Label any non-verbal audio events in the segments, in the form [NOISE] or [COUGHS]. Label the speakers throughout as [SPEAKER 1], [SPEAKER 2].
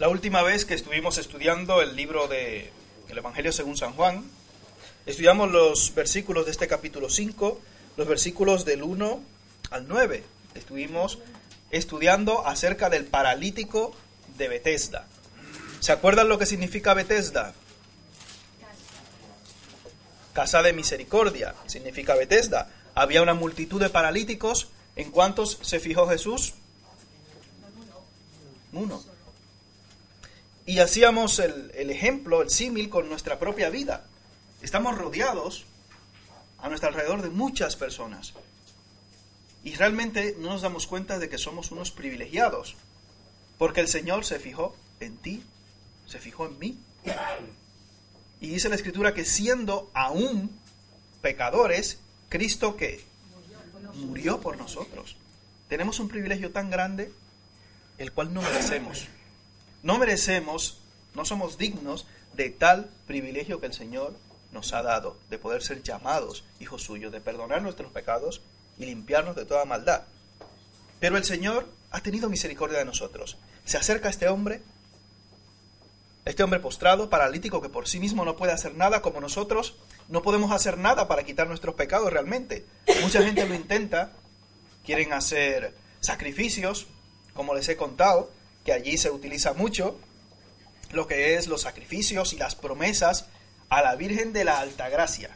[SPEAKER 1] La última vez que estuvimos estudiando el libro de el Evangelio según San Juan, estudiamos los versículos de este capítulo 5, los versículos del 1 al 9. Estuvimos estudiando acerca del paralítico de Bethesda. ¿Se acuerdan lo que significa Bethesda? Casa de misericordia, significa Bethesda. Había una multitud de paralíticos. ¿En cuántos se fijó Jesús? Uno. Y hacíamos el, el ejemplo, el símil con nuestra propia vida. Estamos rodeados a nuestro alrededor de muchas personas. Y realmente no nos damos cuenta de que somos unos privilegiados. Porque el Señor se fijó en ti, se fijó en mí. Y dice la Escritura que siendo aún pecadores, Cristo que murió por nosotros. Tenemos un privilegio tan grande, el cual no merecemos. No merecemos, no somos dignos de tal privilegio que el Señor nos ha dado, de poder ser llamados hijos suyos, de perdonar nuestros pecados y limpiarnos de toda maldad. Pero el Señor ha tenido misericordia de nosotros. Se acerca a este hombre, este hombre postrado, paralítico, que por sí mismo no puede hacer nada como nosotros, no podemos hacer nada para quitar nuestros pecados realmente. Mucha gente lo intenta, quieren hacer sacrificios, como les he contado, que allí se utiliza mucho lo que es los sacrificios y las promesas a la Virgen de la Altagracia.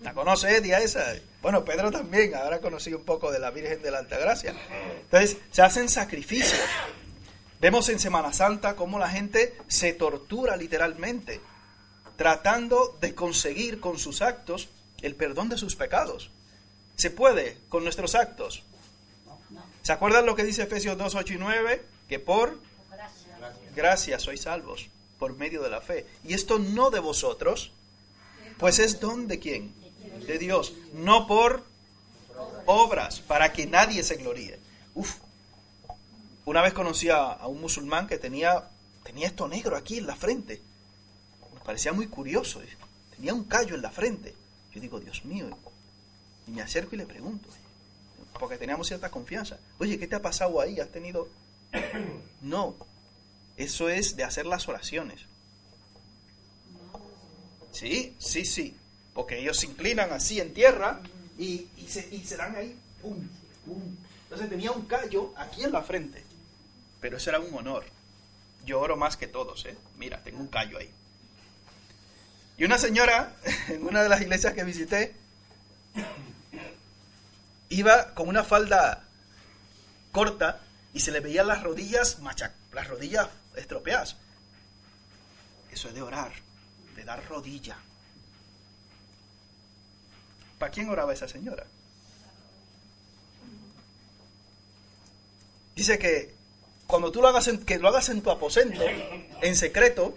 [SPEAKER 1] ¿La conoce Edia esa? Bueno, Pedro también, ahora conocí un poco de la Virgen de la Altagracia. Entonces, se hacen sacrificios. Vemos en Semana Santa cómo la gente se tortura literalmente, tratando de conseguir con sus actos el perdón de sus pecados. ¿Se puede con nuestros actos? ¿Se acuerdan lo que dice Efesios 2, 8 y 9? Que por gracia sois salvos por medio de la fe. Y esto no de vosotros, pues es don de quién? De Dios, no por obras, para que nadie se gloríe. Uf. Una vez conocí a, un musulmán que tenía, tenía esto negro aquí en la frente. Me parecía muy curioso. Tenía un callo en la frente. Yo digo, Dios mío. Y me acerco y le pregunto, porque teníamos cierta confianza. Oye, ¿qué te ha pasado ahí? ¿Has tenido...? [COUGHS] No, eso es de hacer las oraciones. Sí, sí, sí. Porque ellos se inclinan así en tierra y, se, dan ahí. Entonces tenía un callo aquí en la frente. Pero eso era un honor. Yo oro más que todos, ¿eh? Mira, tengo un callo ahí. Y una señora, [LAUGHS] en una de las iglesias que visité, iba con una falda corta y se le veían las rodillas machac las rodillas estropeadas. Eso es de orar, de dar rodilla. ¿Para quién oraba esa señora? Dice que cuando tú lo hagas en, que lo hagas en tu aposento, en secreto,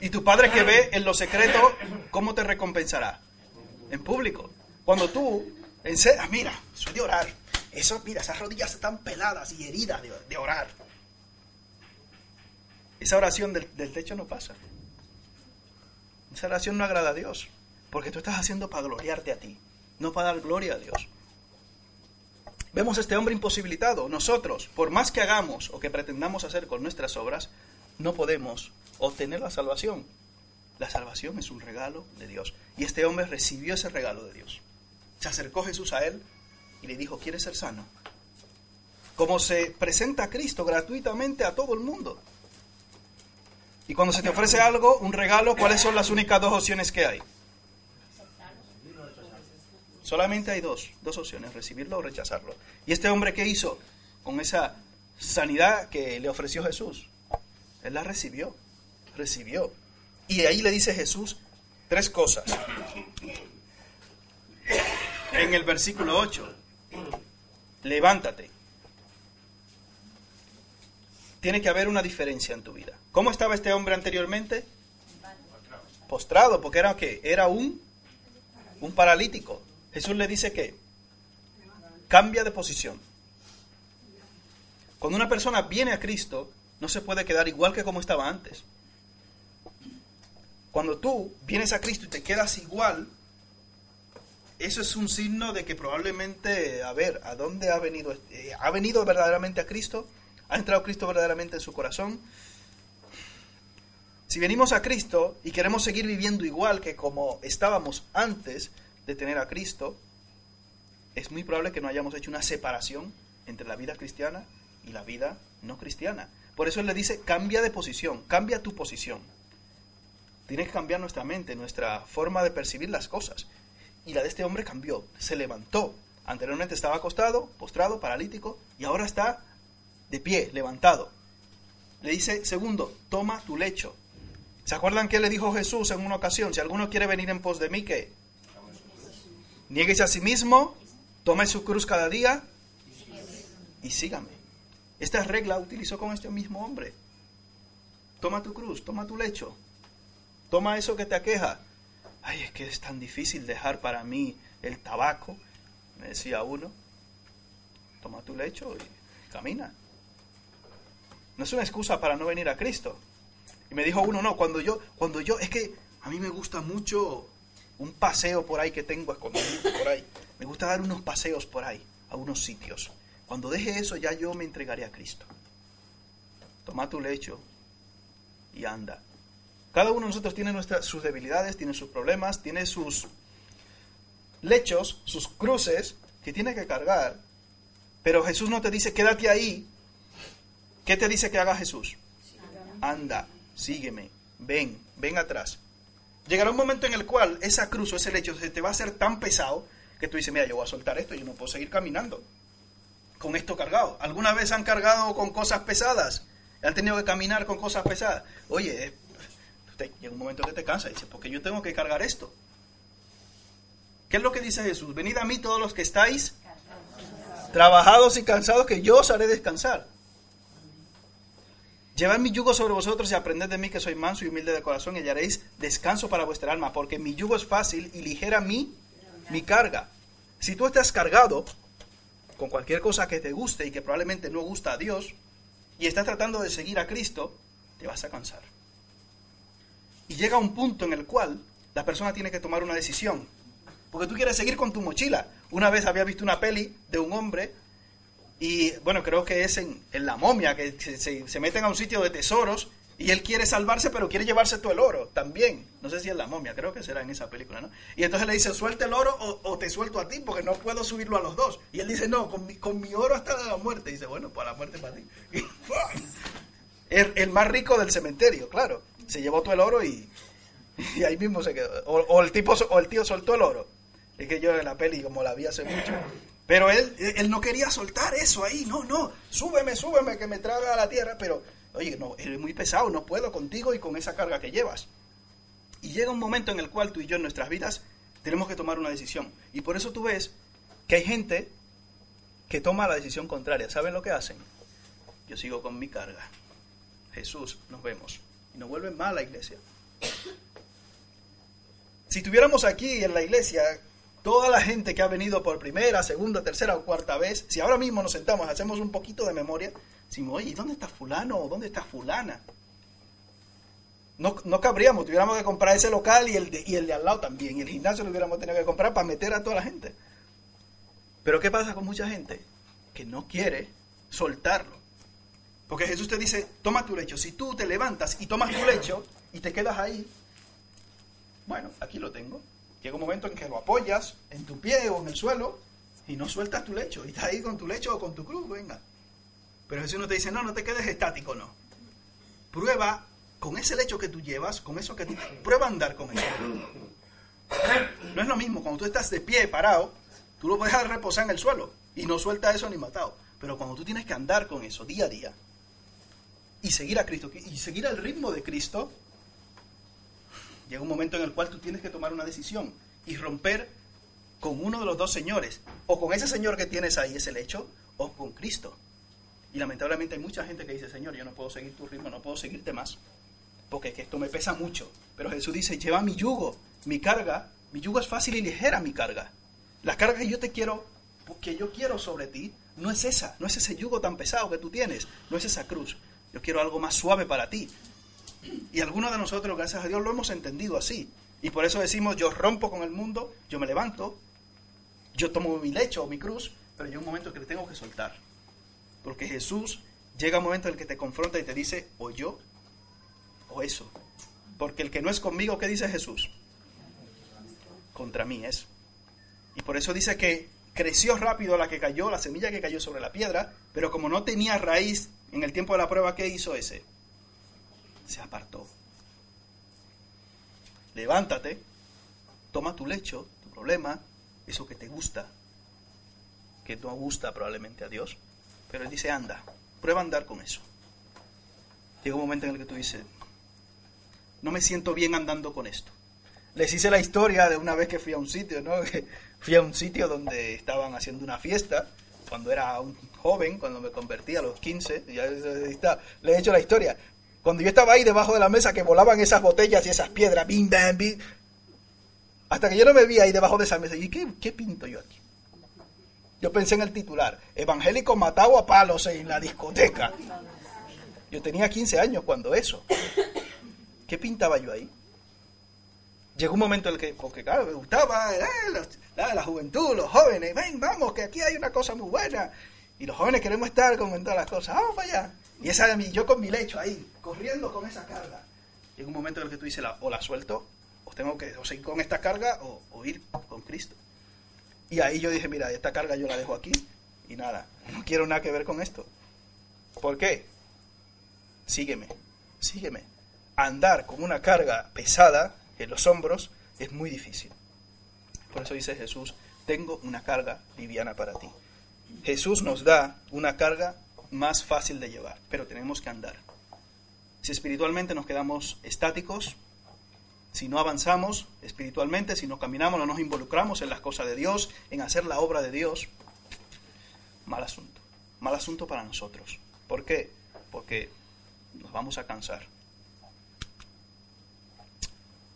[SPEAKER 1] y tu padre que ve en lo secreto, ¿cómo te recompensará? En público. Cuando tú, en ah, mira, soy de orar. Eso, mira, esas rodillas están peladas y heridas de orar. Esa oración del, techo no pasa. Esa oración no agrada a Dios, porque tú estás haciendo para gloriarte a ti, no para dar gloria a Dios. Vemos a este hombre imposibilitado. Nosotros, por más que hagamos o que pretendamos hacer con nuestras obras, no podemos obtener la salvación. La salvación es un regalo de Dios. Y este hombre recibió ese regalo de Dios. Se acercó Jesús a él y le dijo, ¿quieres ser sano? Como se presenta a Cristo gratuitamente a todo el mundo. Y cuando se te ofrece algo, un regalo, ¿cuáles son las únicas dos opciones que hay? Solamente hay dos, dos opciones, recibirlo o rechazarlo. ¿Y este hombre qué hizo con esa sanidad que le ofreció Jesús? Él la recibió, recibió. Y ahí le dice Jesús tres cosas. En el versículo 8, levántate. Tiene que haber una diferencia en tu vida. ¿Cómo estaba este hombre anteriormente? Postrado, porque era era un un paralítico. Jesús le dice que cambia de posición. Cuando una persona viene a Cristo, no se puede quedar igual que como estaba antes. Cuando tú vienes a Cristo y te quedas igual, eso es un signo de que probablemente, a ver, ¿a dónde ha venido? Eh, ¿Ha venido verdaderamente a Cristo? ¿Ha entrado Cristo verdaderamente en su corazón? Si venimos a Cristo y queremos seguir viviendo igual que como estábamos antes de tener a Cristo, es muy probable que no hayamos hecho una separación entre la vida cristiana y la vida no cristiana. Por eso él le dice, cambia de posición, cambia tu posición. Tiene que cambiar nuestra mente, nuestra forma de percibir las cosas. Y la de este hombre cambió, se levantó. Anteriormente estaba acostado, postrado, paralítico, y ahora está de pie, levantado. Le dice, segundo, toma tu lecho. ¿Se acuerdan qué le dijo Jesús en una ocasión? Si alguno quiere venir en pos de mí, ¿qué? Niéguese a sí mismo, tome su cruz cada día y sígame. Esta regla utilizó con este mismo hombre. Toma tu cruz, toma tu lecho, toma eso que te aqueja. Ay, es que es tan difícil dejar para mí el tabaco, me decía uno. Toma tu lecho y camina. No es una excusa para no venir a Cristo. Y me dijo uno, no, cuando yo, cuando yo, es que a mí me gusta mucho un paseo por ahí que tengo escondido por ahí. Me gusta dar unos paseos por ahí, a unos sitios. Cuando deje eso ya yo me entregaré a Cristo. Toma tu lecho y anda. Cada uno de nosotros tiene sus debilidades, tiene sus problemas, tiene sus lechos, sus cruces que tiene que cargar. Pero Jesús no te dice, quédate ahí. ¿Qué te dice que haga Jesús? Anda, sígueme, ven, ven atrás. Llegará un momento en el cual esa cruz o ese lecho se te va a hacer tan pesado que tú dices, mira, yo voy a soltar esto, yo no puedo seguir caminando con esto cargado. ¿Alguna vez han cargado con cosas pesadas? ¿Han tenido que caminar con cosas pesadas? Oye, eh, llega un momento que te cansa y dices, porque yo tengo que cargar esto. ¿Qué es lo que dice Jesús? Venid a mí todos los que estáis trabajados y cansados, que yo os haré descansar. Llevad mi yugo sobre vosotros y aprended de mí que soy manso y humilde de corazón y hallaréis descanso para vuestra alma, porque mi yugo es fácil y ligera mi, mi carga. Si tú estás cargado, con cualquier cosa que te guste y que probablemente no gusta a Dios, y estás tratando de seguir a Cristo, te vas a cansar. Y llega un punto en el cual la persona tiene que tomar una decisión. Porque tú quieres seguir con tu mochila. Una vez había visto una peli de un hombre, y bueno, creo que es en, la momia, que se, se meten a un sitio de tesoros y él quiere salvarse, pero quiere llevarse todo el oro también. No sé si es la momia, creo que será en esa película, ¿no? Y entonces le dice, suelta el oro o, te suelto a ti, porque no puedo subirlo a los dos. Y él dice, no, con mi, con mi oro hasta la muerte. Y dice, bueno, pues la muerte para ti. [LAUGHS] el, más rico del cementerio, claro. Se llevó todo el oro y, y ahí mismo se quedó. O, el tipo, o el tío soltó el oro. Es que yo en la peli, como la vi hace mucho. Pero él, él no quería soltar eso ahí. No, no, súbeme, súbeme, que me traga a la tierra. Pero oye, no, eres muy pesado, no puedo contigo y con esa carga que llevas. Y llega un momento en el cual tú y yo en nuestras vidas tenemos que tomar una decisión. Y por eso tú ves que hay gente que toma la decisión contraria. ¿Saben lo que hacen? Yo sigo con mi carga. Jesús, nos vemos. Y nos vuelven mal la iglesia. Si tuviéramos aquí en la iglesia toda la gente que ha venido por primera, segunda, tercera o cuarta vez, si ahora mismo nos sentamos, hacemos un poquito de memoria, Decimos, oye, ¿dónde está fulano o dónde está fulana? No, no cabríamos, tuviéramos que comprar ese local y el, de, y el de al lado también. Y el gimnasio lo hubiéramos tenido que comprar para meter a toda la gente. Pero ¿qué pasa con mucha gente? Que no quiere soltarlo. Porque Jesús te dice, toma tu lecho. Si tú te levantas y tomas tu lecho y te quedas ahí, bueno, aquí lo tengo. Llega un momento en que lo apoyas en tu pie o en el suelo y no sueltas tu lecho. Y estás ahí con tu lecho o con tu cruz, venga. Pero Jesús no te dice, no, no te quedes estático, no. Prueba con ese lecho que tú llevas, con eso que tú... Prueba a andar con eso. No es lo mismo, cuando tú estás de pie, parado, tú lo puedes reposar en el suelo y no suelta eso ni matado. Pero cuando tú tienes que andar con eso día a día y seguir a Cristo y seguir al ritmo de Cristo, llega un momento en el cual tú tienes que tomar una decisión y romper con uno de los dos señores, o con ese señor que tienes ahí, ese lecho, o con Cristo. Y lamentablemente hay mucha gente que dice, Señor, yo no puedo seguir tu ritmo, no puedo seguirte más, porque que esto me pesa mucho. Pero Jesús dice, lleva mi yugo, mi carga, mi yugo es fácil y ligera mi carga. La carga que yo te quiero, que yo quiero sobre ti, no es esa, no es ese yugo tan pesado que tú tienes, no es esa cruz. Yo quiero algo más suave para ti. Y algunos de nosotros, gracias a Dios, lo hemos entendido así. Y por eso decimos, yo rompo con el mundo, yo me levanto, yo tomo mi lecho o mi cruz, pero llega un momento que le tengo que soltar. Porque Jesús llega un momento en el que te confronta y te dice, o yo o eso. Porque el que no es conmigo, ¿qué dice Jesús? Contra mí es. Y por eso dice que creció rápido la que cayó, la semilla que cayó sobre la piedra, pero como no tenía raíz en el tiempo de la prueba, ¿qué hizo ese? Se apartó. Levántate, toma tu lecho, tu problema, eso que te gusta, que no gusta probablemente a Dios, pero Él dice, anda, prueba a andar con eso. Llega un momento en el que tú dices, no me siento bien andando con esto. Les hice la historia de una vez que fui a un sitio, ¿no? [LAUGHS] fui a un sitio donde estaban haciendo una fiesta, cuando era un joven, cuando me convertí a los 15, ya está, le he hecho la historia. Cuando yo estaba ahí debajo de la mesa que volaban esas botellas y esas piedras, bim, bam, bim, hasta que yo no me vi ahí debajo de esa mesa, y ¿qué, qué pinto yo aquí? Yo pensé en el titular, evangélico matado a palos en la discoteca. Yo tenía 15 años cuando eso. ¿Qué pintaba yo ahí? Llegó un momento en el que, porque claro, me gustaba eh, la, juventud, los jóvenes, ven, vamos, que aquí hay una cosa muy buena. Y los jóvenes queremos estar con todas las cosas, vamos para allá. Y esa mí, yo con mi lecho ahí, corriendo con esa carga. Llega un momento en el que tú dices, o la suelto, o tengo que o seguir con esta carga, o, o ir con Cristo. Y ahí yo dije, mira, esta carga yo la dejo aquí, y nada, no quiero nada que ver con esto. ¿Por qué? Sígueme, sígueme. Andar con una carga pesada en los hombros es muy difícil. Por eso dice Jesús, tengo una carga liviana para ti. Jesús nos da una carga más fácil de llevar, pero tenemos que andar. Si espiritualmente nos quedamos estáticos, si no avanzamos espiritualmente, si no caminamos, no nos involucramos en las cosas de Dios, en hacer la obra de Dios, mal asunto. Mal asunto para nosotros. ¿Por qué? Porque nos vamos a cansar.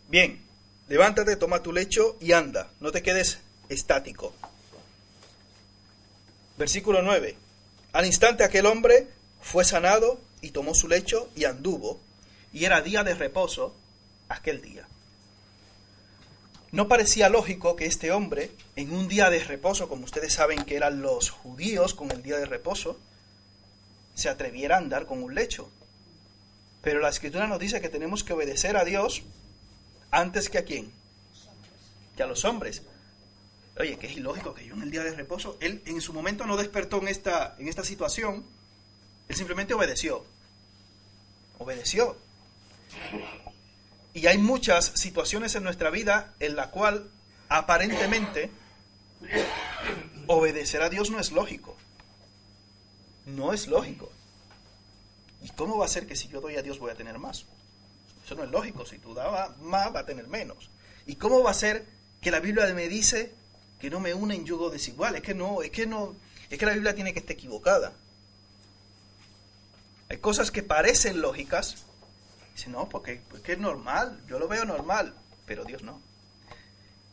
[SPEAKER 1] Bien, levántate, toma tu lecho y anda, no te quedes estático. Versículo 9. Al instante aquel hombre fue sanado y tomó su lecho y anduvo, y era día de reposo aquel día. No parecía lógico que este hombre, en un día de reposo, como ustedes saben que eran los judíos con el día de reposo, se atreviera a andar con un lecho. Pero la escritura nos dice que tenemos que obedecer a Dios antes que a quién? Que a los hombres. Oye, que es ilógico que yo en el día de reposo, él en su momento no despertó en esta, en esta situación, él simplemente obedeció. Obedeció. Y hay muchas situaciones en nuestra vida en la cual aparentemente obedecer a Dios no es lógico. No es lógico. ¿Y cómo va a ser que si yo doy a Dios voy a tener más? No es lógico. Si tú dabas más, va a tener menos. ¿Y cómo va a ser que la Biblia me dice que no me une en yugo desigual? Es que no, es que no, es que la Biblia tiene que estar equivocada. Hay cosas que parecen lógicas. Dice, no, porque, es normal, yo lo veo normal, pero Dios no.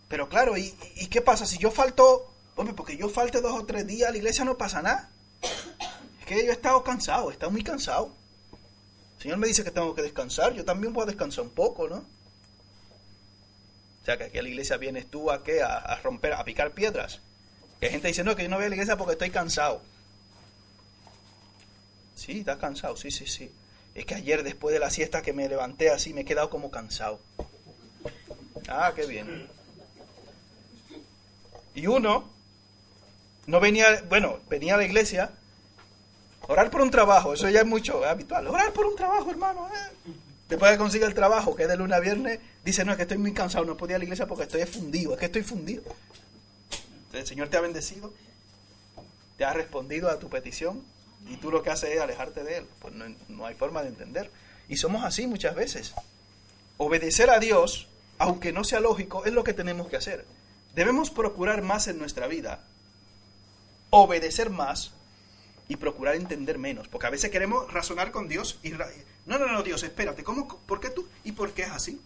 [SPEAKER 1] Pero claro, ¿y, ¿y qué pasa? Si yo falto, hombre, porque yo falte dos o tres días a la iglesia no pasa nada. Es que yo he estado cansado, he estado muy cansado. Señor me dice que tengo que descansar, yo también puedo descansar un poco, ¿no? O sea, que aquí a la iglesia vienes tú a qué? A, romper, a picar piedras. Que hay gente dice, no, que yo no voy a la iglesia porque estoy cansado. Sí, estás cansado, sí, sí, sí. Es que ayer después de la siesta que me levanté así me he quedado como cansado. Ah, qué bien. Y uno no venía, bueno, venía a la iglesia Orar por un trabajo, eso ya es mucho habitual. Orar por un trabajo, hermano. Eh. Después de conseguir el trabajo, que es de lunes a viernes, dice, no, es que estoy muy cansado, no podía ir a la iglesia porque estoy fundido, es que estoy fundido. El Señor te ha bendecido, te ha respondido a tu petición y tú lo que haces es alejarte de Él. Pues no, no hay forma de entender. Y somos así muchas veces. Obedecer a Dios, aunque no sea lógico, es lo que tenemos que hacer. Debemos procurar más en nuestra vida, obedecer más y procurar entender menos. Porque a veces queremos razonar con Dios y... No, no, no, Dios, espérate, ¿cómo, ¿por qué tú? ¿Y por qué es así?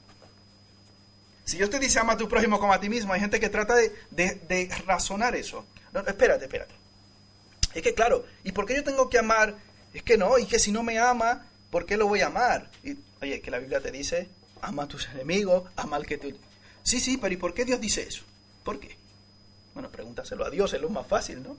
[SPEAKER 1] Si Dios te dice ama a tu prójimo como a ti mismo, hay gente que trata de, de, razonar eso. No, espérate, espérate. Es que claro, ¿y por qué yo tengo que amar? Es que no, y que si no me ama, ¿por qué lo voy a amar? Y, oye, que la Biblia te dice, ama a tus enemigos, ama al que tú... Sí, sí, pero ¿y por qué Dios dice eso? ¿Por qué? Bueno, pregúntaselo a Dios, es lo más fácil, ¿no?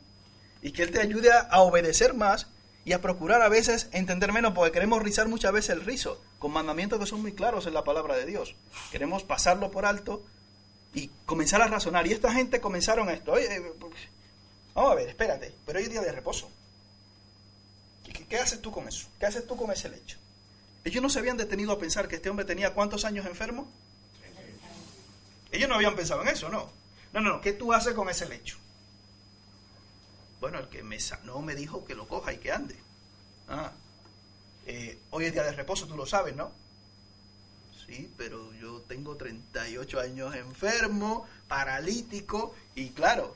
[SPEAKER 1] Y que Él te ayude a obedecer más y a procurar a veces entender menos, porque queremos rizar muchas veces el rizo, con mandamientos que son muy claros en la palabra de Dios. Queremos pasarlo por alto y comenzar a razonar. Y esta gente comenzaron esto. Oye, eh, vamos a ver, espérate, pero hoy es día de reposo. ¿Qué, ¿Qué, haces tú con eso? ¿Qué haces tú con ese lecho? Ellos no se habían detenido a pensar que este hombre tenía cuántos años enfermo. Ellos no habían pensado en eso, ¿no? No, no, no. ¿Qué tú haces con ese lecho? Bueno, el que me sanó me dijo que lo coja y que ande. Ah, eh, hoy es día de reposo, tú lo sabes, ¿no? Sí, pero yo tengo 38 años enfermo, paralítico, y claro,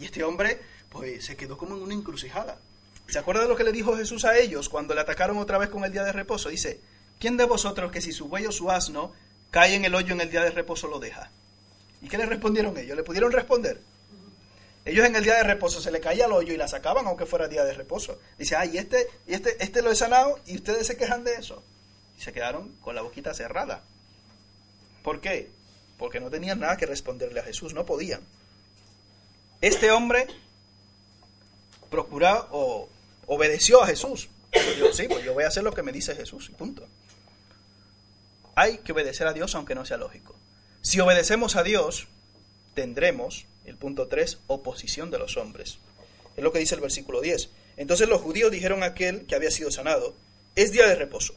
[SPEAKER 1] y este hombre pues se quedó como en una encrucijada. ¿Se acuerda de lo que le dijo Jesús a ellos cuando le atacaron otra vez con el día de reposo? Dice, ¿quién de vosotros que si su buey o su asno cae en el hoyo en el día de reposo lo deja? ¿Y qué le respondieron ellos? ¿Le pudieron responder? Ellos en el día de reposo se le caía el hoyo y la sacaban aunque fuera día de reposo. Dice, ay, este, y este, este lo he sanado y ustedes se quejan de eso. Y se quedaron con la boquita cerrada. ¿Por qué? Porque no tenían nada que responderle a Jesús, no podían. Este hombre procuró o obedeció a Jesús. Yo, sí, pues yo voy a hacer lo que me dice Jesús y punto. Hay que obedecer a Dios aunque no sea lógico. Si obedecemos a Dios, tendremos el punto 3, oposición de los hombres. Es lo que dice el versículo 10. Entonces los judíos dijeron a aquel que había sido sanado, es día de reposo,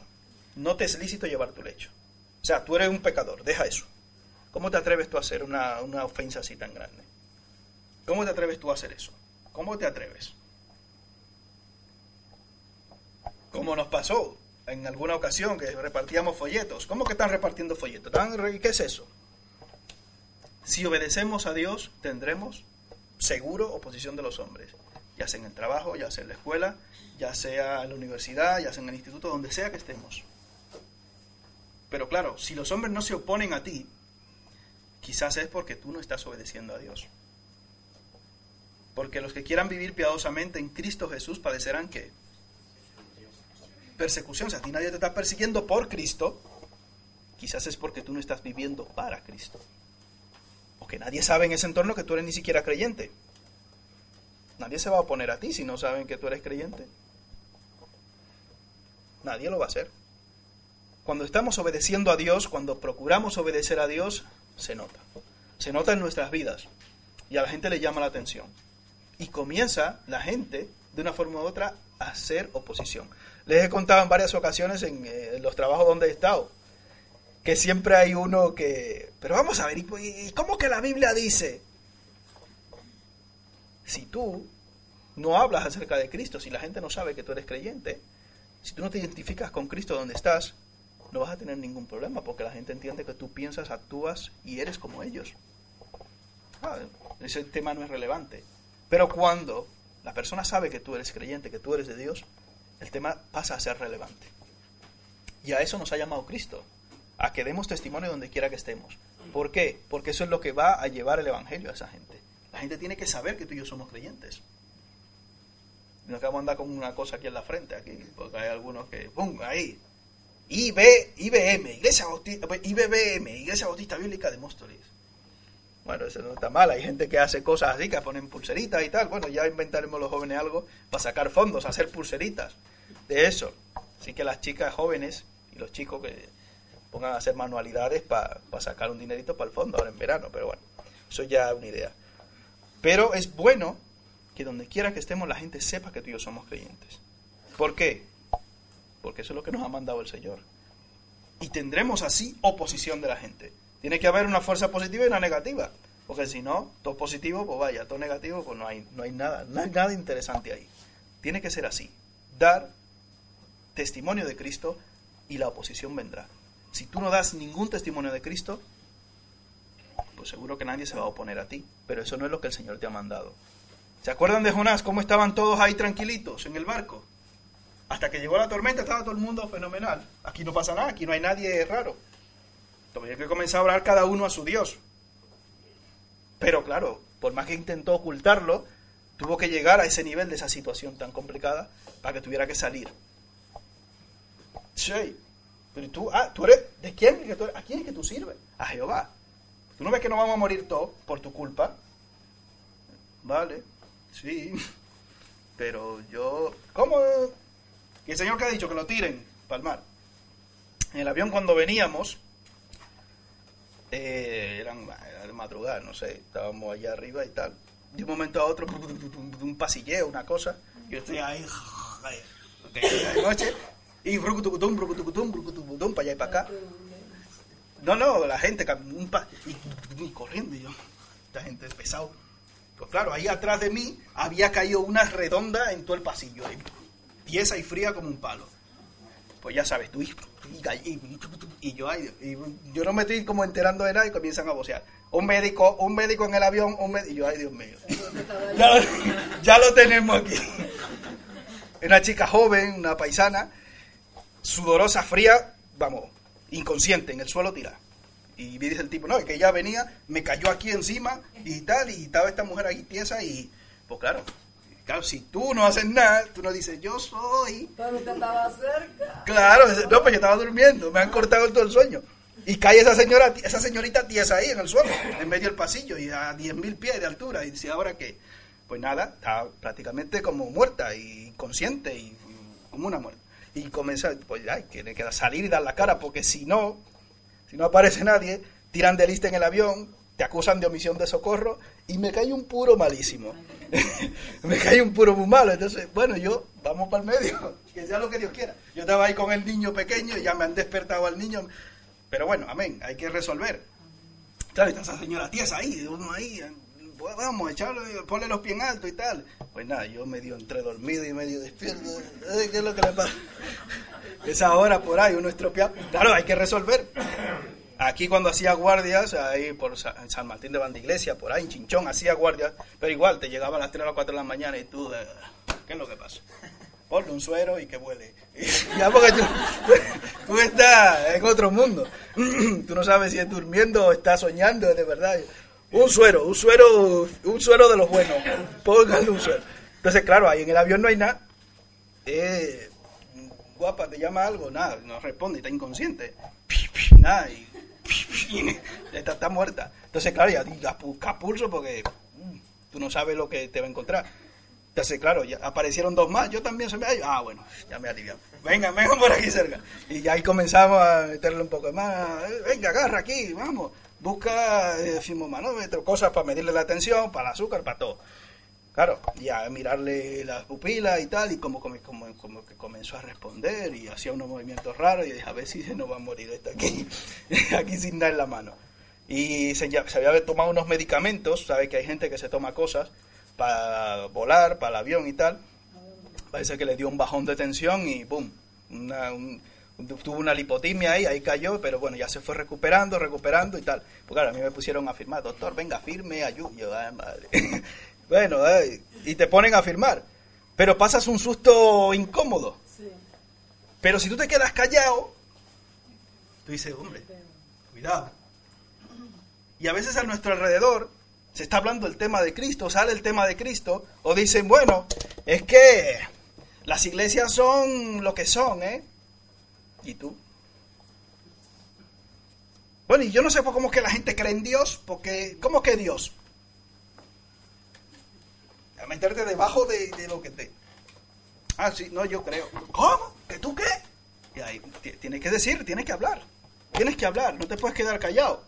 [SPEAKER 1] no te es lícito llevar tu lecho. O sea, tú eres un pecador, deja eso. ¿Cómo te atreves tú a hacer una, una ofensa así tan grande? ¿Cómo te atreves tú a hacer eso? ¿Cómo te atreves? Como nos pasó en alguna ocasión que repartíamos folletos. ¿Cómo que están repartiendo folletos? ¿Qué es eso? Si obedecemos a Dios, tendremos seguro oposición de los hombres, ya sea en el trabajo, ya sea en la escuela, ya sea en la universidad, ya sea en el instituto, donde sea que estemos. Pero claro, si los hombres no se oponen a ti, quizás es porque tú no estás obedeciendo a Dios. Porque los que quieran vivir piadosamente en Cristo Jesús padecerán qué? Persecución. Si a ti nadie te está persiguiendo por Cristo, quizás es porque tú no estás viviendo para Cristo que nadie sabe en ese entorno que tú eres ni siquiera creyente. Nadie se va a oponer a ti si no saben que tú eres creyente. Nadie lo va a hacer. Cuando estamos obedeciendo a Dios, cuando procuramos obedecer a Dios, se nota. Se nota en nuestras vidas. Y a la gente le llama la atención. Y comienza la gente, de una forma u otra, a hacer oposición. Les he contado en varias ocasiones en, eh, los trabajos donde he estado que siempre hay uno que... Pero vamos a ver, ¿y cómo que la Biblia dice? Si tú no hablas acerca de Cristo, si la gente no sabe que tú eres creyente, si tú no te identificas con Cristo donde estás, no vas a tener ningún problema, porque la gente entiende que tú piensas, actúas y eres como ellos. Ah, ese tema no es relevante. Pero cuando la persona sabe que tú eres creyente, que tú eres de Dios, el tema pasa a ser relevante. Y a eso nos ha llamado Cristo a que demos testimonio donde quiera que estemos. ¿Por qué? Porque eso es lo que va a llevar el Evangelio a esa gente. La gente tiene que saber que tú y yo somos creyentes. No que vamos a andar con una cosa aquí en la frente, aquí, porque hay algunos que, ¡pum! Ahí. IB, IBM, Iglesia Bautista, pues, IBBM, Iglesia Bautista Bíblica de Móstoles. Bueno, eso no está mal. Hay gente que hace cosas así, que ponen pulseritas y tal. Bueno, ya inventaremos los jóvenes algo para sacar fondos, hacer pulseritas de eso. Así que las chicas jóvenes y los chicos que pongan a hacer manualidades para sacar un dinerito para el fondo ahora en verano, pero bueno, eso ya es una idea. Pero es bueno que donde quiera que estemos la gente sepa que tú y yo somos creyentes. ¿Por qué? Porque eso es lo que nos ha mandado el Señor. Y tendremos así oposición de la gente. Tiene que haber una fuerza positiva y una negativa. Porque si no, todo positivo, pues vaya, todo negativo, pues no hay, no hay nada, no hay nada interesante ahí. Tiene que ser así. Dar testimonio de Cristo y la oposición vendrá. Si tú no das ningún testimonio de Cristo, pues seguro que nadie se va a oponer a ti. Pero eso no es lo que el Señor te ha mandado. ¿Se acuerdan de Jonás? ¿Cómo estaban todos ahí tranquilitos en el barco? Hasta que llegó la tormenta estaba todo el mundo fenomenal. Aquí no pasa nada, aquí no hay nadie raro. Todavía que comenzar a orar cada uno a su Dios. Pero claro, por más que intentó ocultarlo, tuvo que llegar a ese nivel de esa situación tan complicada para que tuviera que salir. Sí, pero tú, ah, tú eres, ¿de quién? ¿A quién es que tú sirves? A Jehová. ¿Tú no ves que nos vamos a morir todos por tu culpa? Vale, sí. Pero yo, ¿cómo? Y el Señor que ha dicho que lo tiren para el mar. En el avión cuando veníamos, eh, eran, era de madrugada, no sé, estábamos allá arriba y tal. De un momento a otro, un pasilleo, una cosa. Yo estoy ahí, [LAUGHS] de noche, y brucutucutum, brucutucutum, brucutucutum, para allá y para acá. No, no, la gente, un pa y, corriendo, y yo, esta gente es pesado. Pues claro, ahí atrás de mí había caído una redonda en todo el pasillo, ahí, tiesa y fría como un palo. Pues ya sabes, tú y, y yo, y yo no me estoy como enterando de nada y comienzan a vocear. Un médico, un médico en el avión, un médico, y yo, ay Dios mío. Ya lo [LAUGHS] tenemos aquí. Una chica joven, una paisana, sudorosa, fría, vamos, inconsciente, en el suelo tirada. Y me dice el tipo, no, es que ella venía, me cayó aquí encima y tal, y estaba esta mujer ahí tiesa y, pues claro, claro, si tú no haces nada, tú no dices, yo soy.
[SPEAKER 2] Pero usted estaba cerca.
[SPEAKER 1] Claro, no, pues yo estaba durmiendo, me han cortado todo el sueño. Y cae esa señora, esa señorita tiesa ahí en el suelo, en medio del pasillo y a 10.000 pies de altura. Y dice, ¿ahora qué? Pues nada, está prácticamente como muerta y consciente y como una muerte. Y comienza, pues ya, tiene que salir y dar la cara, porque si no, si no aparece nadie, tiran de lista en el avión, te acusan de omisión de socorro y me cae un puro malísimo. [LAUGHS] me cae un puro muy malo. Entonces, bueno, yo, vamos para el medio, [LAUGHS] que sea lo que Dios quiera. Yo estaba ahí con el niño pequeño y ya me han despertado al niño. Pero bueno, amén, hay que resolver. Claro, está esa señora tiesa ahí, uno ahí, pues vamos, echarle, ponle los pies en alto y tal. Pues nada, yo medio entre dormido y medio despierto. [LAUGHS] ¿Qué es lo que le pasa? [LAUGHS] Esa hora por ahí, uno estropeado. Claro, hay que resolver. Aquí cuando hacía guardias, ahí por San Martín de Bandiglesia, por ahí en Chinchón, hacía guardias, pero igual te llegaba a las 3 o las 4 de la mañana y tú, eh, ¿qué es lo que pasa? Ponle un suero y que vuele. [LAUGHS] ya porque tú, tú estás en otro mundo. [CLEARS THROAT] tú no sabes si es durmiendo o estás soñando, de verdad. Un suero, un suero, un suero de los buenos. Póngale un suero. Entonces, claro, ahí en el avión no hay nada. Eh, guapa, te llama algo, nada, no responde, está inconsciente. Nada, y, está, está, muerta. Entonces, claro, ya busca pulso porque mm, tú no sabes lo que te va a encontrar. Entonces, claro, ya aparecieron dos más, yo también se me... Ah, bueno, ya me aliviado. Venga, venga por aquí cerca. Y ya ahí comenzamos a meterle un poco más. Venga, agarra aquí, vamos busca eh, manómetro, cosas para medirle la tensión, para el azúcar, para todo. Claro, ya mirarle las pupilas y tal, y como, como, como, que comenzó a responder y hacía unos movimientos raros, y dije, a ver si se nos va a morir esto aquí, [LAUGHS] aquí sin dar la mano. Y se, se había tomado unos medicamentos, sabe que hay gente que se toma cosas para volar, para el avión y tal. Parece que le dio un bajón de tensión y ¡boom! Una, un, tuvo una lipotimia ahí, ahí cayó, pero bueno, ya se fue recuperando, recuperando y tal. Porque claro, a mí me pusieron a firmar, doctor, venga, firme, ayude. madre. [LAUGHS] bueno, y te ponen a firmar. Pero pasas un susto incómodo. Pero si tú te quedas callado, tú dices, hombre, cuidado. Y a veces a nuestro alrededor se está hablando el tema de Cristo, sale el tema de Cristo, o dicen, bueno, es que las iglesias son lo que son, ¿eh? ¿Y tú? Bueno, y yo no sé cómo que la gente cree en Dios, porque ¿cómo que Dios? A meterte debajo de, lo que te... Ah, sí, no, yo creo. ¿Cómo? ¿Que tú qué? Y ahí tienes que decir, tienes que hablar. Tienes que hablar, no te puedes quedar callado.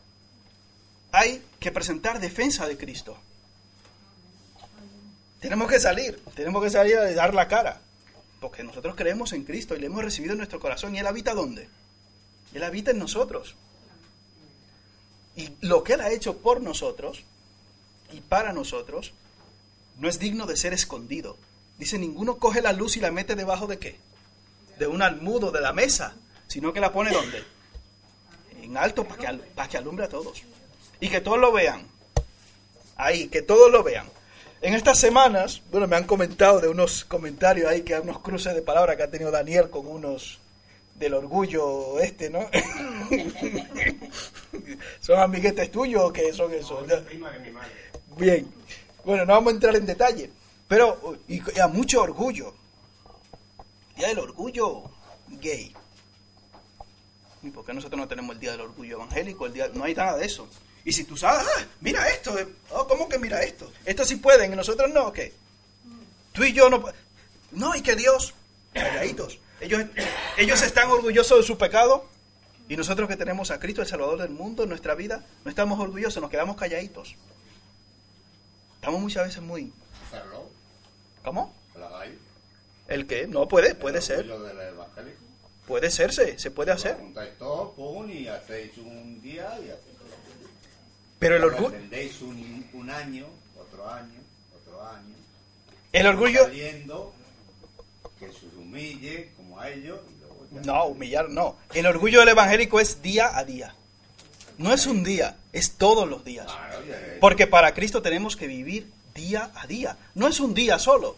[SPEAKER 1] Hay que presentar defensa de Cristo. Tenemos que salir, tenemos que salir a dar la cara. Porque nosotros creemos en Cristo y le hemos recibido en nuestro corazón. ¿Y Él habita dónde? Él habita en nosotros. Y lo que Él ha hecho por nosotros y para nosotros no es digno de ser escondido. Dice, ninguno coge la luz y la mete debajo de qué? De un almudo de la mesa, sino que la pone ¿dónde? En alto para que alumbre a todos. Y que todos lo vean. Ahí, que todos lo vean. En estas semanas, bueno, me han comentado de unos comentarios ahí, que hay unos cruces de palabras que ha tenido Daniel con unos del orgullo este, ¿no? [LAUGHS] ¿Son amiguetes tuyos o qué son esos? Bien. Bueno, no vamos a entrar en detalle, pero y, a mucho orgullo. Día del orgullo gay. ¿Y por qué nosotros no tenemos el día del orgullo evangélico? El día, no hay nada de eso. Y si tú sabes, ah, mira esto, eh, oh, ¿cómo que mira esto? Esto sí pueden y nosotros no, ¿qué? Tú y yo no. No, y que Dios. calladitos. Ellos, ellos están orgullosos de su pecado y nosotros que tenemos a Cristo, el Salvador del mundo, en nuestra vida, no estamos orgullosos, nos quedamos calladitos. Estamos muchas veces muy... ¿Cómo? ¿El qué? No, puede, puede ser. Puede serse, se puede hacer.
[SPEAKER 3] Pum, y hacéis un día y hacéis
[SPEAKER 1] Pero el orgullo...
[SPEAKER 3] Un, un año, otro año, otro año.
[SPEAKER 1] El orgullo...
[SPEAKER 3] Saliendo, que se os humille como a ellos. Y luego ya.
[SPEAKER 1] No, humillar no. El orgullo del evangélico es día a día. No es un día, es todos los días. Porque para Cristo tenemos que vivir día a día. No es un día solo.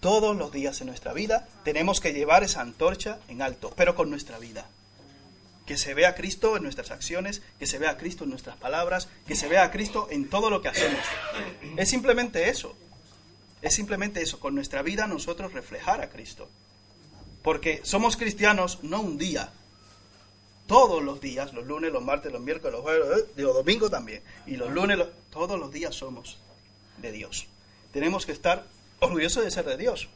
[SPEAKER 1] Todos los días en nuestra vida tenemos que llevar esa antorcha en alto, pero con nuestra vida. Que se vea a Cristo en nuestras acciones, que se vea a Cristo en nuestras palabras, que se vea a Cristo en todo lo que hacemos. Es simplemente eso. Es simplemente eso, con nuestra vida nosotros reflejar a Cristo. Porque somos cristianos no un día, todos los días, los lunes, los martes, los miércoles, los jueves, eh, los domingos también, y los lunes, todos los días somos de Dios. Tenemos que estar orgullosos de ser de Dios.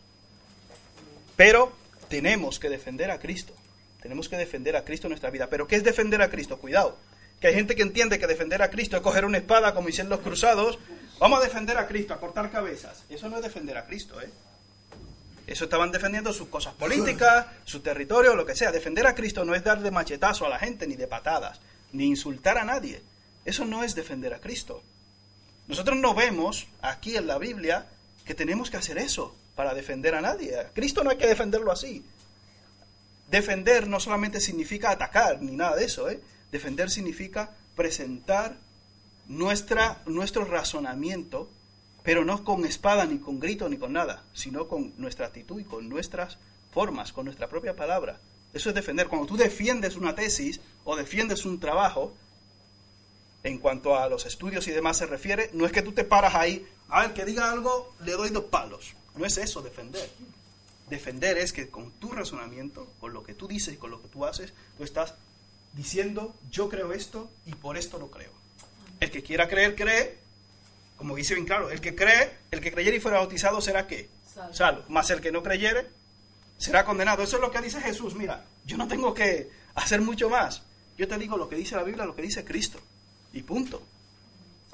[SPEAKER 1] Pero tenemos que defender a Cristo. Tenemos que defender a Cristo en nuestra vida. ¿Pero qué es defender a Cristo? Cuidado. Que hay gente que entiende que defender a Cristo es coger una espada, como hicieron los cruzados. Vamos a defender a Cristo, a cortar cabezas. Eso no es defender a Cristo, ¿eh? Eso estaban defendiendo sus cosas políticas, su territorio, lo que sea. Defender a Cristo no es dar de machetazo a la gente, ni de patadas, ni insultar a nadie. Eso no es defender a Cristo. Nosotros no vemos aquí en la Biblia que tenemos que hacer eso para defender a nadie. Cristo no hay que defenderlo así. Defender no solamente significa atacar ni nada de eso. ¿eh? Defender significa presentar nuestra, nuestro razonamiento, pero no con espada, ni con grito, ni con nada, sino con nuestra actitud y con nuestras formas, con nuestra propia palabra. Eso es defender. Cuando tú defiendes una tesis o defiendes un trabajo, en cuanto a los estudios y demás se refiere, no es que tú te paras ahí, a ver, que diga algo, le doy dos palos. No es eso defender. Defender es que con tu razonamiento, con lo que tú dices y con lo que tú haces, tú estás diciendo, yo creo esto y por esto lo creo. El que quiera creer, cree, como dice bien claro, el que cree, el que creyere y fuera bautizado será qué?
[SPEAKER 2] Salvo.
[SPEAKER 1] Salvo. Más el que no creyere, será condenado. Eso es lo que dice Jesús. Mira, yo no tengo que hacer mucho más. Yo te digo lo que dice la Biblia, lo que dice Cristo. Y punto.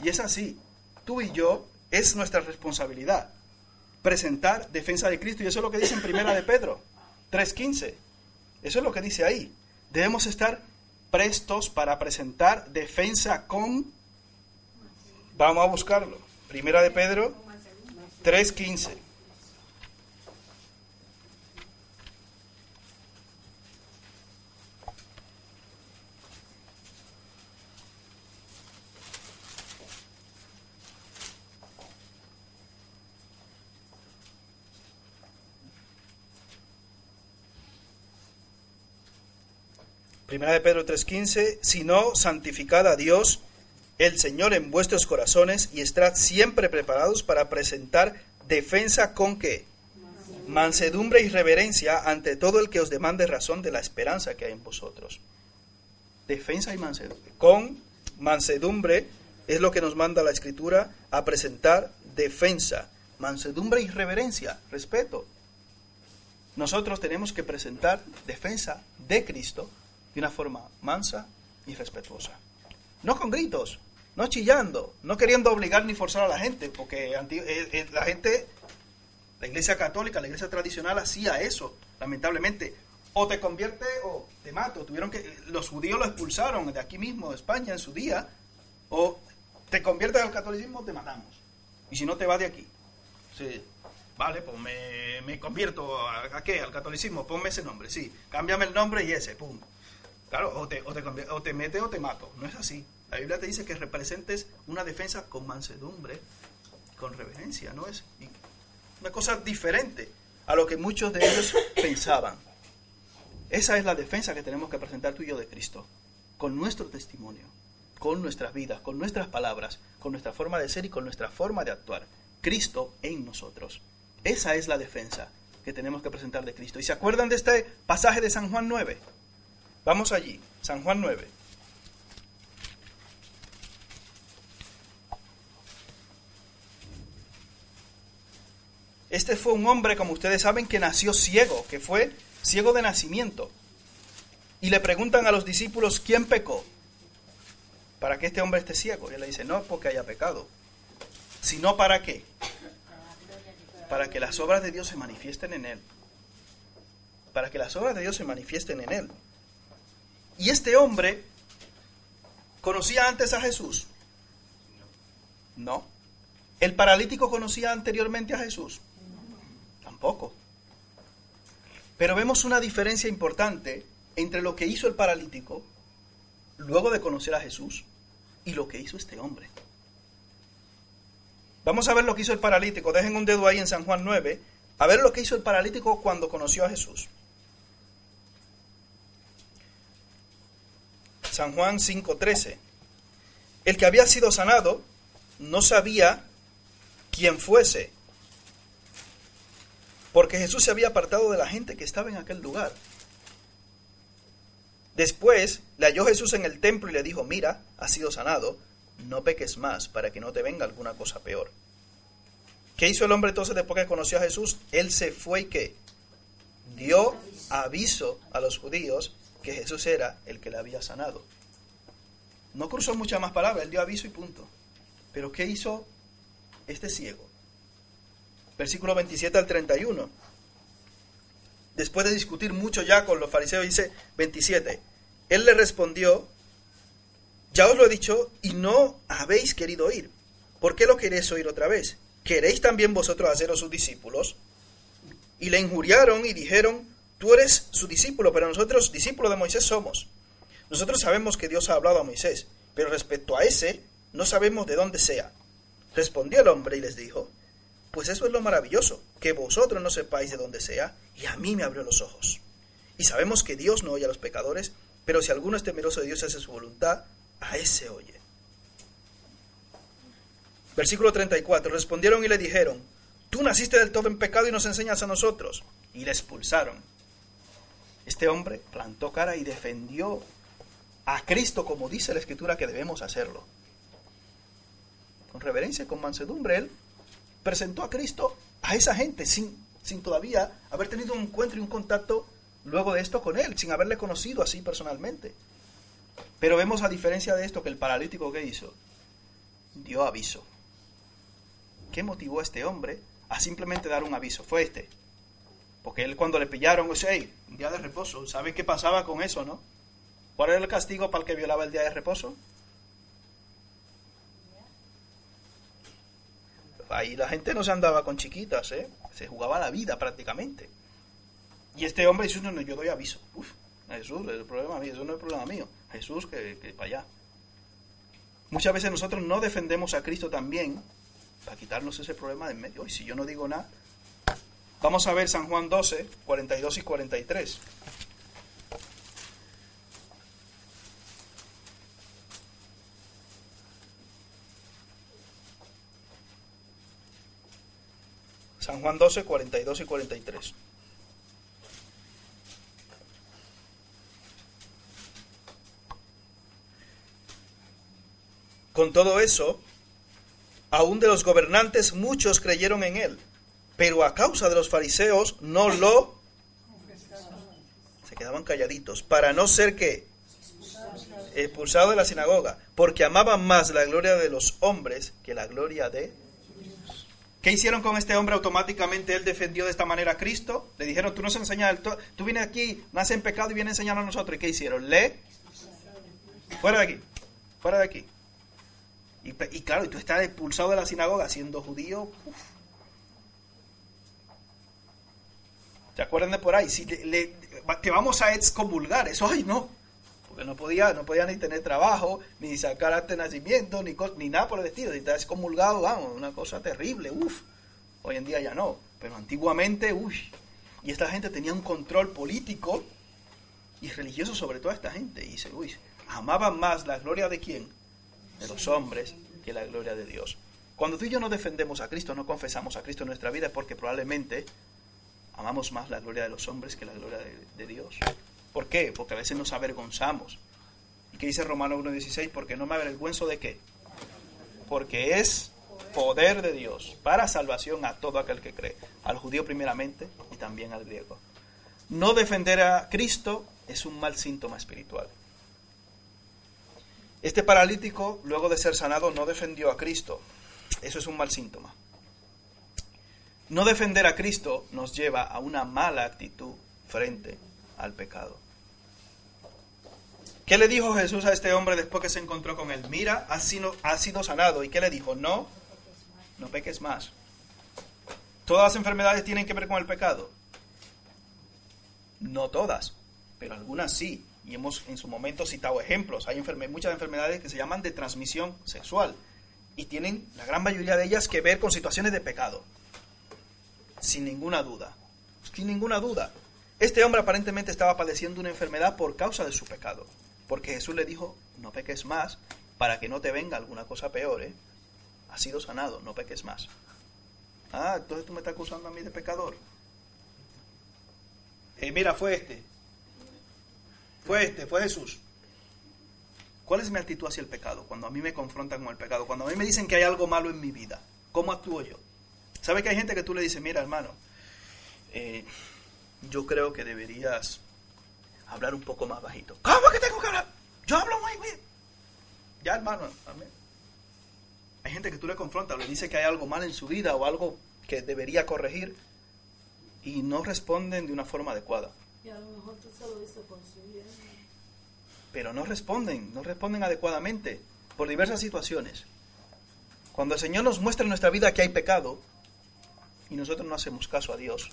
[SPEAKER 1] Y es así. Tú y yo es nuestra responsabilidad presentar defensa de Cristo. Y eso es lo que dice en Primera de Pedro 3.15. Eso es lo que dice ahí. Debemos estar prestos para presentar defensa con... Vamos a buscarlo. Primera de Pedro 3.15. Primera de Pedro 3:15, sino santificad a Dios, el Señor en vuestros corazones y estad siempre preparados para presentar defensa con qué? Mansedumbre y reverencia ante todo el que os demande razón de la esperanza que hay en vosotros. Defensa y mansedumbre. Con mansedumbre es lo que nos manda la Escritura a presentar defensa, mansedumbre y reverencia, respeto. Nosotros tenemos que presentar defensa de Cristo de una forma mansa y respetuosa. No con gritos, no chillando, no queriendo obligar ni forzar a la gente, porque eh, eh, la gente, la iglesia católica, la iglesia tradicional hacía eso, lamentablemente. O te convierte o te mato. Tuvieron que, los judíos lo expulsaron de aquí mismo, de España, en su día. O te conviertes al catolicismo, te matamos. Y si no, te vas de aquí. Sí. Vale, pues me, me convierto a, a qué? Al catolicismo, ponme ese nombre, sí. Cámbiame el nombre y ese, pum. Claro, o te, o te, o te mete o te mato. No es así. La Biblia te dice que representes una defensa con mansedumbre, con reverencia, ¿no es? Una cosa diferente a lo que muchos de ellos [COUGHS] pensaban. Esa es la defensa que tenemos que presentar tú y yo de Cristo, con nuestro testimonio, con nuestras vidas, con nuestras palabras, con nuestra forma de ser y con nuestra forma de actuar. Cristo en nosotros. Esa es la defensa que tenemos que presentar de Cristo. ¿Y se acuerdan de este pasaje de San Juan 9? Vamos allí, San Juan 9. Este fue un hombre, como ustedes saben, que nació ciego, que fue ciego de nacimiento. Y le preguntan a los discípulos, ¿quién pecó? Para que este hombre esté ciego. Y él le dice, no porque haya pecado, sino para qué? Para que las obras de Dios se manifiesten en él. Para que las obras de Dios se manifiesten en él. Y este hombre conocía antes a Jesús. No. ¿El paralítico conocía anteriormente a Jesús? Tampoco. Pero vemos una diferencia importante entre lo que hizo el paralítico luego de conocer a Jesús y lo que hizo este hombre. Vamos a ver lo que hizo el paralítico. Dejen un dedo ahí en San Juan 9. A ver lo que hizo el paralítico cuando conoció a Jesús. San Juan 5:13. El que había sido sanado no sabía quién fuese, porque Jesús se había apartado de la gente que estaba en aquel lugar. Después le halló Jesús en el templo y le dijo, mira, has sido sanado, no peques más para que no te venga alguna cosa peor. ¿Qué hizo el hombre entonces después que conoció a Jesús? Él se fue y que dio aviso a los judíos que Jesús era el que le había sanado. No cruzó muchas más palabras, él dio aviso y punto. Pero ¿qué hizo este ciego? Versículo 27 al 31. Después de discutir mucho ya con los fariseos, dice 27. Él le respondió, ya os lo he dicho y no habéis querido oír. ¿Por qué lo queréis oír otra vez? ¿Queréis también vosotros haceros sus discípulos? Y le injuriaron y dijeron, tú eres su discípulo, pero nosotros discípulos de Moisés somos. Nosotros sabemos que Dios ha hablado a Moisés, pero respecto a ese, no sabemos de dónde sea. Respondió el hombre y les dijo, pues eso es lo maravilloso, que vosotros no sepáis de dónde sea, y a mí me abrió los ojos. Y sabemos que Dios no oye a los pecadores, pero si alguno es temeroso de Dios y hace su voluntad, a ese oye. Versículo 34. Respondieron y le dijeron, tú naciste del todo en pecado y nos enseñas a nosotros. Y le expulsaron. Este hombre plantó cara y defendió a Cristo como dice la Escritura que debemos hacerlo. Con reverencia, con mansedumbre, él presentó a Cristo a esa gente sin, sin todavía haber tenido un encuentro y un contacto luego de esto con él, sin haberle conocido así personalmente. Pero vemos a diferencia de esto que el paralítico que hizo, dio aviso. ¿Qué motivó a este hombre a simplemente dar un aviso? Fue este. Porque él cuando le pillaron, o sea, un día de reposo, ¿sabe qué pasaba con eso, no? ¿Cuál era el castigo para el que violaba el día de reposo? Ahí la gente no se andaba con chiquitas, ¿eh? Se jugaba la vida prácticamente. Y este hombre dice, no, no, yo doy aviso. Uf, Jesús, es el problema mío, eso no es problema mío. Jesús, que, que para allá. Muchas veces nosotros no defendemos a Cristo también para quitarnos ese problema de en medio. Y si yo no digo nada, vamos a ver San Juan 12, 42 y 43. San Juan 12, 42 y 43. Con todo eso, aún de los gobernantes muchos creyeron en él, pero a causa de los fariseos no lo... Se quedaban calladitos, para no ser que expulsado de la sinagoga, porque amaban más la gloria de los hombres que la gloria de ¿Qué hicieron con este hombre? Automáticamente él defendió de esta manera a Cristo. Le dijeron, tú nos enseñas, tú vienes aquí, nace en pecado y vienes a enseñar a nosotros. ¿Y qué hicieron? Le... Fuera de aquí, fuera de aquí. Y, claro, y tú estás expulsado de la sinagoga siendo judío. ¿Te acuerdan de por ahí? Si le, te vamos a excomulgar, eso, ay no, no podía, no podía ni tener trabajo, ni sacar arte de nacimiento, ni, ni nada por el estilo. Si estás excomulgado, vamos, una cosa terrible, uff. Hoy en día ya no, pero antiguamente, uff. Y esta gente tenía un control político y religioso sobre toda esta gente. Y dice, uy, amaban más la gloria de quién? De los hombres que la gloria de Dios. Cuando tú y yo no defendemos a Cristo, no confesamos a Cristo en nuestra vida, es porque probablemente amamos más la gloria de los hombres que la gloria de Dios. ¿Por qué? Porque a veces nos avergonzamos. ¿Y qué dice Romano 1.16? Porque no me avergüenzo de qué? Porque es poder de Dios para salvación a todo aquel que cree, al judío primeramente y también al griego. No defender a Cristo es un mal síntoma espiritual. Este paralítico, luego de ser sanado, no defendió a Cristo. Eso es un mal síntoma. No defender a Cristo nos lleva a una mala actitud frente al pecado. ¿Qué le dijo Jesús a este hombre después que se encontró con él? Mira, has sido, sanado. ¿Y qué le dijo? No, no peques más. ¿Todas las enfermedades tienen que ver con el pecado? No todas, pero algunas sí. Y hemos en su momento citado ejemplos. Hay muchas enfermedades que se llaman de transmisión sexual y tienen la gran mayoría de ellas que ver con situaciones de pecado sin ninguna duda. Sin ninguna duda. Este hombre aparentemente estaba padeciendo una enfermedad por causa de su pecado. Porque Jesús le dijo, no peques más para que no te venga alguna cosa peor. ¿eh? Ha sido sanado, no peques más. Ah, entonces tú me estás acusando a mí de pecador. Eh, mira, fue este. Fue este, fue Jesús. ¿Cuál es mi actitud hacia el pecado? Cuando a mí me confrontan con el pecado, cuando a mí me dicen que hay algo malo en mi vida, ¿cómo actúo yo? ¿Sabe que hay gente que tú le dices, mira hermano, eh, yo creo que deberías hablar un poco más bajito? ¿Cómo que tengo que hablar? Yo hablo muy bien. Ya hermano, amén. Hay gente que tú le confrontas, le dice que hay algo mal en su vida o algo que debería corregir y no responden de una forma adecuada.
[SPEAKER 2] Y a lo mejor tú se lo dices por su bien.
[SPEAKER 1] Pero no responden, no responden adecuadamente por diversas situaciones. Cuando el Señor nos muestra en nuestra vida que hay pecado, y nosotros no hacemos caso a Dios,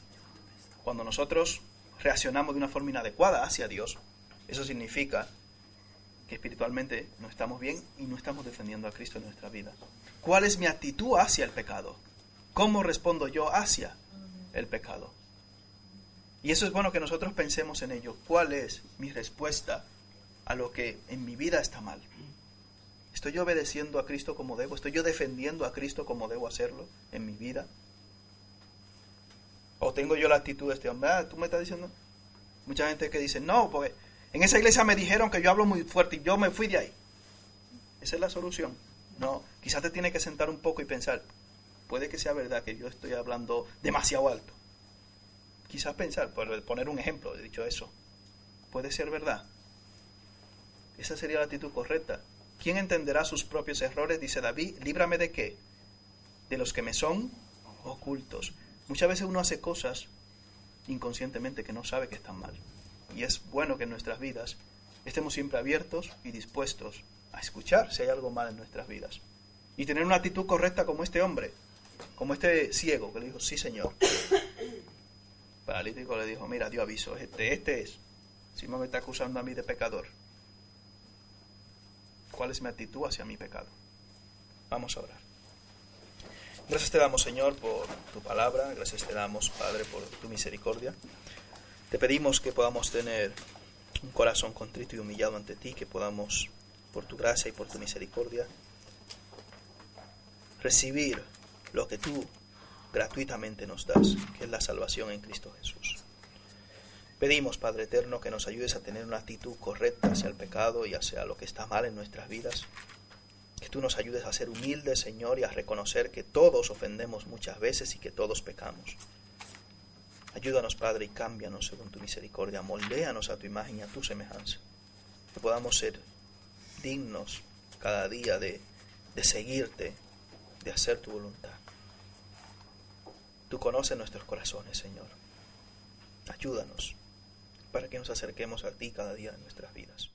[SPEAKER 1] cuando nosotros reaccionamos de una forma inadecuada hacia Dios, eso significa que espiritualmente no estamos bien y no estamos defendiendo a Cristo en nuestra vida. ¿Cuál es mi actitud hacia el pecado? ¿Cómo respondo yo hacia el pecado? Y eso es bueno que nosotros pensemos en ello. ¿Cuál es mi respuesta a lo que en mi vida está mal? ¿Estoy yo obedeciendo a Cristo como debo? ¿Estoy yo defendiendo a Cristo como debo hacerlo en mi vida? ¿O tengo yo la actitud de este hombre? Ah, tú me estás diciendo. Mucha gente que dice, no, porque en esa iglesia me dijeron que yo hablo muy fuerte y yo me fui de ahí. Esa es la solución. No, quizás te tiene que sentar un poco y pensar, puede que sea verdad que yo estoy hablando demasiado alto. Quizás pensar, por poner un ejemplo, he dicho eso, puede ser verdad. Esa sería la actitud correcta. ¿Quién entenderá sus propios errores? Dice David, líbrame de qué? De los que me son ocultos. Muchas veces uno hace cosas inconscientemente que no sabe que están mal. Y es bueno que en nuestras vidas estemos siempre abiertos y dispuestos a escuchar si hay algo mal en nuestras vidas. Y tener una actitud correcta como este hombre, como este ciego que le dijo, sí señor. Paralítico le dijo, mira, dio aviso, este, este es. Si me está acusando a mí de pecador. ¿Cuál es mi actitud hacia mi pecado? Vamos a orar. Gracias te damos, Señor, por tu palabra. Gracias te damos, Padre, por tu misericordia. Te pedimos que podamos tener un corazón contrito y humillado ante ti, que podamos, por tu gracia y por tu misericordia, recibir lo que tú gratuitamente nos das, que es la salvación en Cristo Jesús. Pedimos, Padre Eterno, que nos ayudes a tener una actitud correcta hacia el pecado y hacia lo que está mal en nuestras vidas que tú nos ayudes a ser humildes, Señor, y a reconocer que todos ofendemos muchas veces y que todos pecamos. Ayúdanos, Padre, y cámbianos según tu misericordia. Moldéanos a tu imagen y a tu semejanza. Que podamos ser dignos cada día de, de seguirte, de hacer tu voluntad. Tú conoces nuestros corazones, Señor. Ayúdanos para que nos acerquemos a ti cada día de nuestras vidas.